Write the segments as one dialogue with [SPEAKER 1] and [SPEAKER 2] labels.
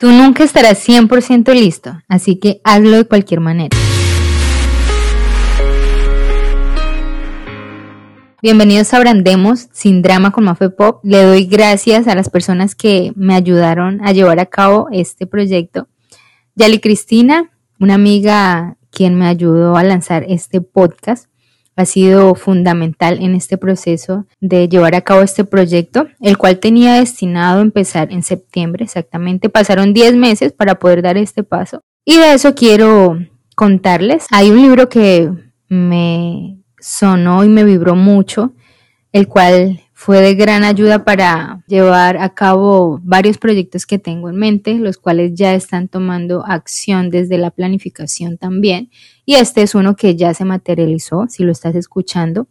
[SPEAKER 1] Tú nunca estarás 100% listo, así que hazlo de cualquier manera. Bienvenidos a Brandemos sin drama con Mafe Pop. Le doy gracias a las personas que me ayudaron a llevar a cabo este proyecto. Yali Cristina, una amiga quien me ayudó a lanzar este podcast ha sido fundamental en este proceso de llevar a cabo este proyecto, el cual tenía destinado a empezar en septiembre exactamente. Pasaron 10 meses para poder dar este paso. Y de eso quiero contarles. Hay un libro que me sonó y me vibró mucho, el cual fue de gran ayuda para llevar a cabo varios proyectos que tengo en mente, los cuales ya están tomando acción desde la planificación también. Y este es uno que ya se materializó, si lo estás escuchando,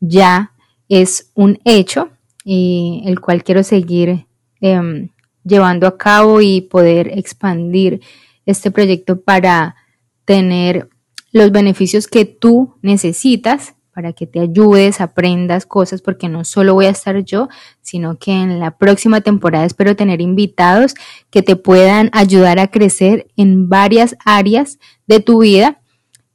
[SPEAKER 1] ya es un hecho y el cual quiero seguir em, llevando a cabo y poder expandir este proyecto para tener los beneficios que tú necesitas para que te ayudes, aprendas cosas, porque no solo voy a estar yo, sino que en la próxima temporada espero tener invitados que te puedan ayudar a crecer en varias áreas de tu vida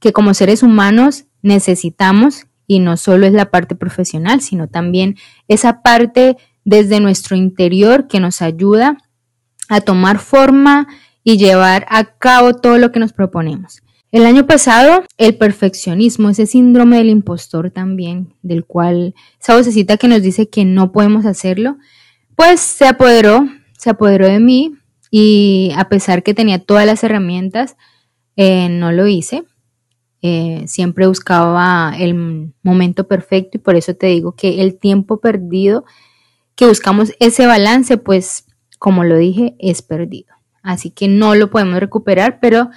[SPEAKER 1] que como seres humanos necesitamos y no solo es la parte profesional, sino también esa parte desde nuestro interior que nos ayuda a tomar forma y llevar a cabo todo lo que nos proponemos. El año pasado, el perfeccionismo, ese síndrome del impostor también, del cual esa vocecita que nos dice que no podemos hacerlo, pues se apoderó, se apoderó de mí y a pesar que tenía todas las herramientas, eh, no lo hice. Eh, siempre buscaba el momento perfecto y por eso te digo que el tiempo perdido, que buscamos ese balance, pues como lo dije, es perdido. Así que no lo podemos recuperar, pero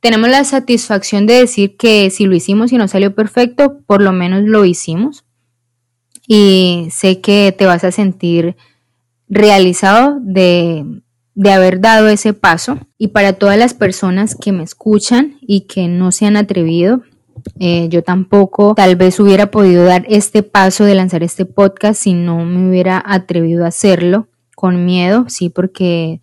[SPEAKER 1] tenemos la satisfacción de decir que si lo hicimos y no salió perfecto, por lo menos lo hicimos. Y sé que te vas a sentir realizado de, haber dado ese paso. Y para todas las personas que me escuchan y que no se han atrevido, eh, yo tampoco tal vez hubiera podido dar este paso de lanzar este podcast si no me hubiera atrevido a hacerlo con miedo, sí, porque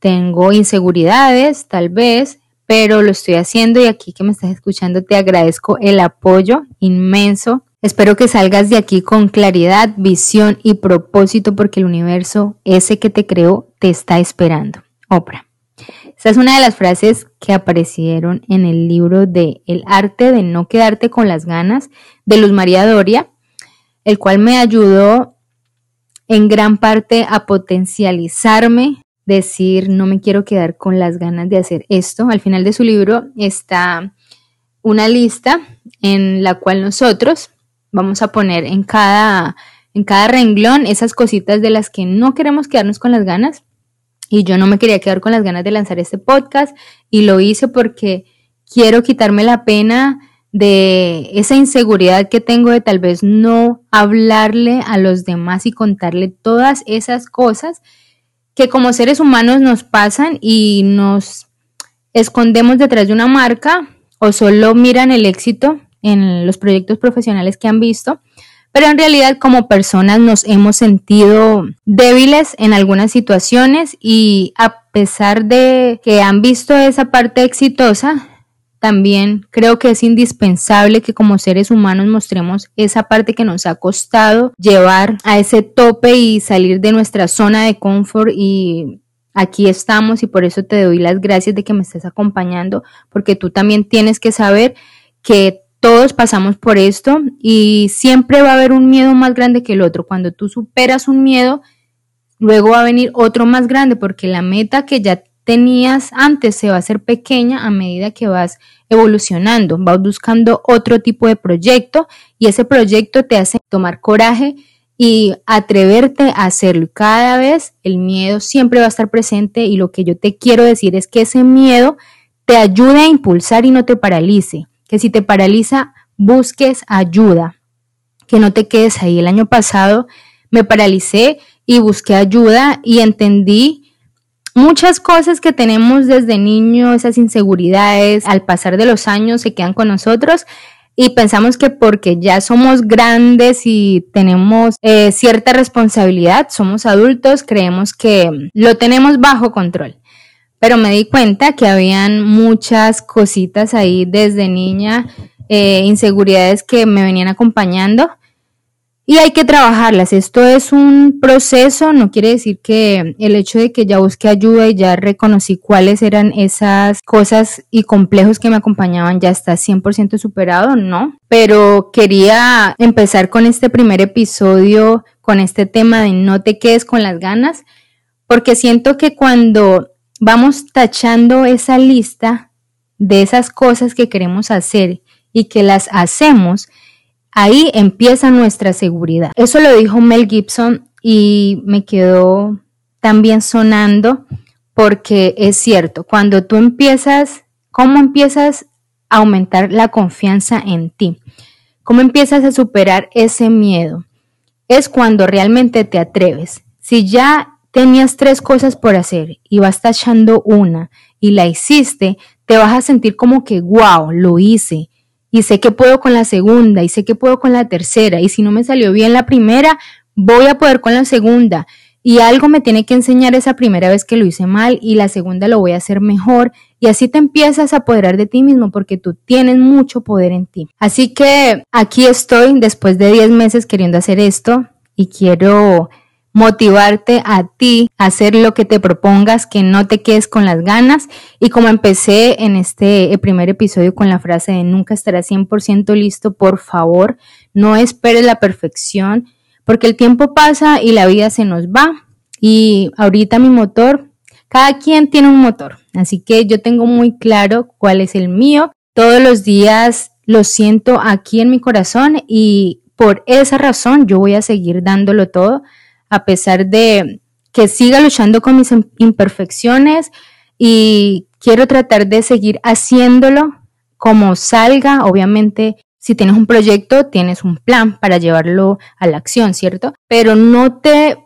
[SPEAKER 1] tengo inseguridades, tal vez, pero lo estoy haciendo y aquí que me estás escuchando te agradezco el apoyo inmenso. Espero que salgas de aquí con claridad, visión y propósito porque el universo, ese que te creó, te está esperando. Oprah. Esa es una de las frases que aparecieron en el libro de El arte de no quedarte con las ganas de Luz María Doria, el cual me ayudó en gran parte a potencializarme decir no me quiero quedar con las ganas de hacer esto. Al final de su libro está una lista en la cual nosotros vamos a poner en cada, en cada renglón esas cositas de las que no queremos quedarnos con las ganas. Y yo no me quería quedar con las ganas de lanzar este podcast y lo hice porque quiero quitarme la pena de esa inseguridad que tengo de tal vez no hablarle a los demás y contarle todas esas cosas que como seres humanos nos pasan y nos escondemos detrás de una marca o solo miran el éxito en los proyectos profesionales que han visto, pero en realidad como personas nos hemos sentido débiles en algunas situaciones y a pesar de que han visto esa parte exitosa, también creo que es indispensable que como seres humanos mostremos esa parte que nos ha costado llevar a ese tope y salir de nuestra zona de confort y aquí estamos y por eso te doy las gracias de que me estés acompañando porque tú también tienes que saber que todos pasamos por esto y siempre va a haber un miedo más grande que el otro. Cuando tú superas un miedo, luego va a venir otro más grande porque la meta que ya tenías antes se va a hacer pequeña a medida que vas evolucionando, vas buscando otro tipo de proyecto y ese proyecto te hace tomar coraje y atreverte a hacerlo. Cada vez el miedo siempre va a estar presente y lo que yo te quiero decir es que ese miedo te ayude a impulsar y no te paralice. Que si te paraliza, busques ayuda, que no te quedes ahí. El año pasado me paralicé y busqué ayuda y entendí muchas cosas que tenemos desde niño, esas inseguridades, al pasar de los años se quedan con nosotros y pensamos que porque ya somos grandes y tenemos eh, cierta responsabilidad, somos adultos, creemos que lo tenemos bajo control. pero me di cuenta que habían muchas cositas ahí desde niña, eh, inseguridades que me venían acompañando y hay que trabajarlas. Esto es un proceso, no quiere decir que el hecho de que ya busqué ayuda y ya reconocí cuáles eran esas cosas y complejos que me acompañaban ya está 100% superado, no. Pero quería empezar con este primer episodio, con este tema de no te quedes con las ganas, porque siento que cuando vamos tachando esa lista de esas cosas que queremos hacer y que las hacemos, Ahí empieza nuestra seguridad. Eso lo dijo Mel Gibson y me quedó también sonando porque es cierto, cuando tú empiezas, ¿cómo empiezas a aumentar la confianza en ti? ¿Cómo empiezas a superar ese miedo? Es cuando realmente te atreves. Si ya tenías tres cosas por hacer y vas tachando una y la hiciste, te vas a sentir como que, wow, lo hice y sé que puedo con la segunda y sé que puedo con la tercera y si no me salió bien la primera, voy a poder con la segunda y algo me tiene que enseñar esa primera vez que lo hice mal y la segunda lo voy a hacer mejor y así te empiezas a apoderar de ti mismo porque tú tienes mucho poder en ti. Así que aquí estoy después de 10 meses queriendo hacer esto y quiero motivarte a ti a hacer lo que te propongas, que no te quedes con las ganas. Y como empecé en este primer episodio con la frase de nunca estarás 100% listo, por favor, no esperes la perfección, porque el tiempo pasa y la vida se nos va. Y ahorita mi motor, cada quien tiene un motor, así que yo tengo muy claro cuál es el mío. Todos los días lo siento aquí en mi corazón y por esa razón yo voy a seguir dándolo todo a pesar de que siga luchando con mis imperfecciones y quiero tratar de seguir haciéndolo como salga. Obviamente, si tienes un proyecto, tienes un plan para llevarlo a la acción, ¿cierto? Pero no te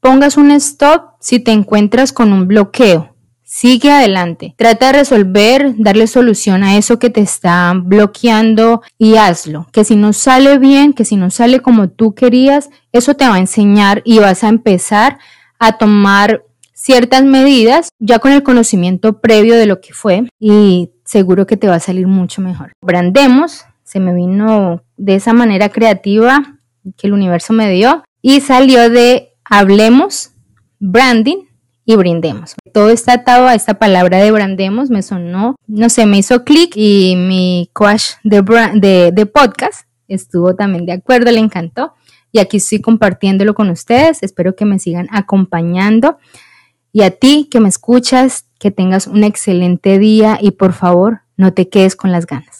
[SPEAKER 1] pongas un stop si te encuentras con un bloqueo. Sigue adelante. Trata de resolver, darle solución a eso que te está bloqueando y hazlo. Que si no sale bien, que si no sale como tú querías, eso te va a enseñar y vas a empezar a tomar ciertas medidas ya con el conocimiento previo de lo que fue y seguro que te va a salir mucho mejor. Brandemos, se me vino de esa manera creativa que el universo me dio y salió de hablemos, branding y brindemos. Todo está atado a esta palabra de brandemos, me sonó, no sé, me hizo clic y mi coach de, de, podcast estuvo también de acuerdo, le encantó y aquí estoy compartiéndolo con ustedes. Espero que me sigan acompañando y a ti que me escuchas, que tengas un excelente día y por favor no te quedes con las ganas.